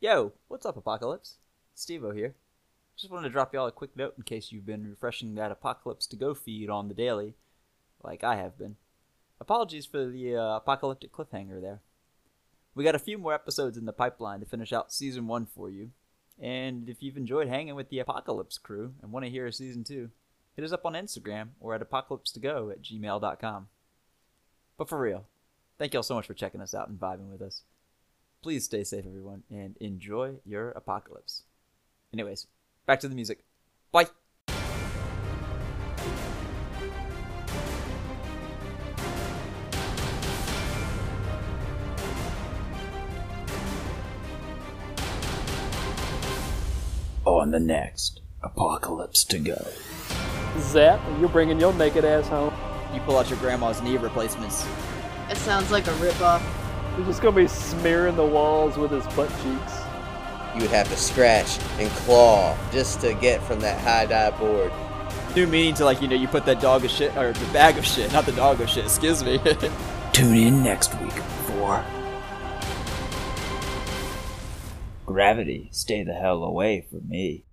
Yo, what's up, Apocalypse? Stevo here. Just wanted to drop y'all a quick note in case you've been refreshing that Apocalypse to Go feed on the daily, like I have been. Apologies for the uh, apocalyptic cliffhanger there. We got a few more episodes in the pipeline to finish out season one for you, and if you've enjoyed hanging with the Apocalypse crew and want to hear a season two, hit us up on Instagram or at apocalypse2go at gmail.com. But for real, thank y'all so much for checking us out and vibing with us. Please stay safe, everyone, and enjoy your apocalypse. Anyways, back to the music. Bye! On the next Apocalypse to Go. Zap, you're bringing your naked ass home. You pull out your grandma's knee replacements. It sounds like a ripoff. He's just gonna be smearing the walls with his butt cheeks. You would have to scratch and claw just to get from that high dive board. New meaning to like, you know, you put that dog of shit, or the bag of shit, not the dog of shit, excuse me. Tune in next week for Gravity, stay the hell away from me.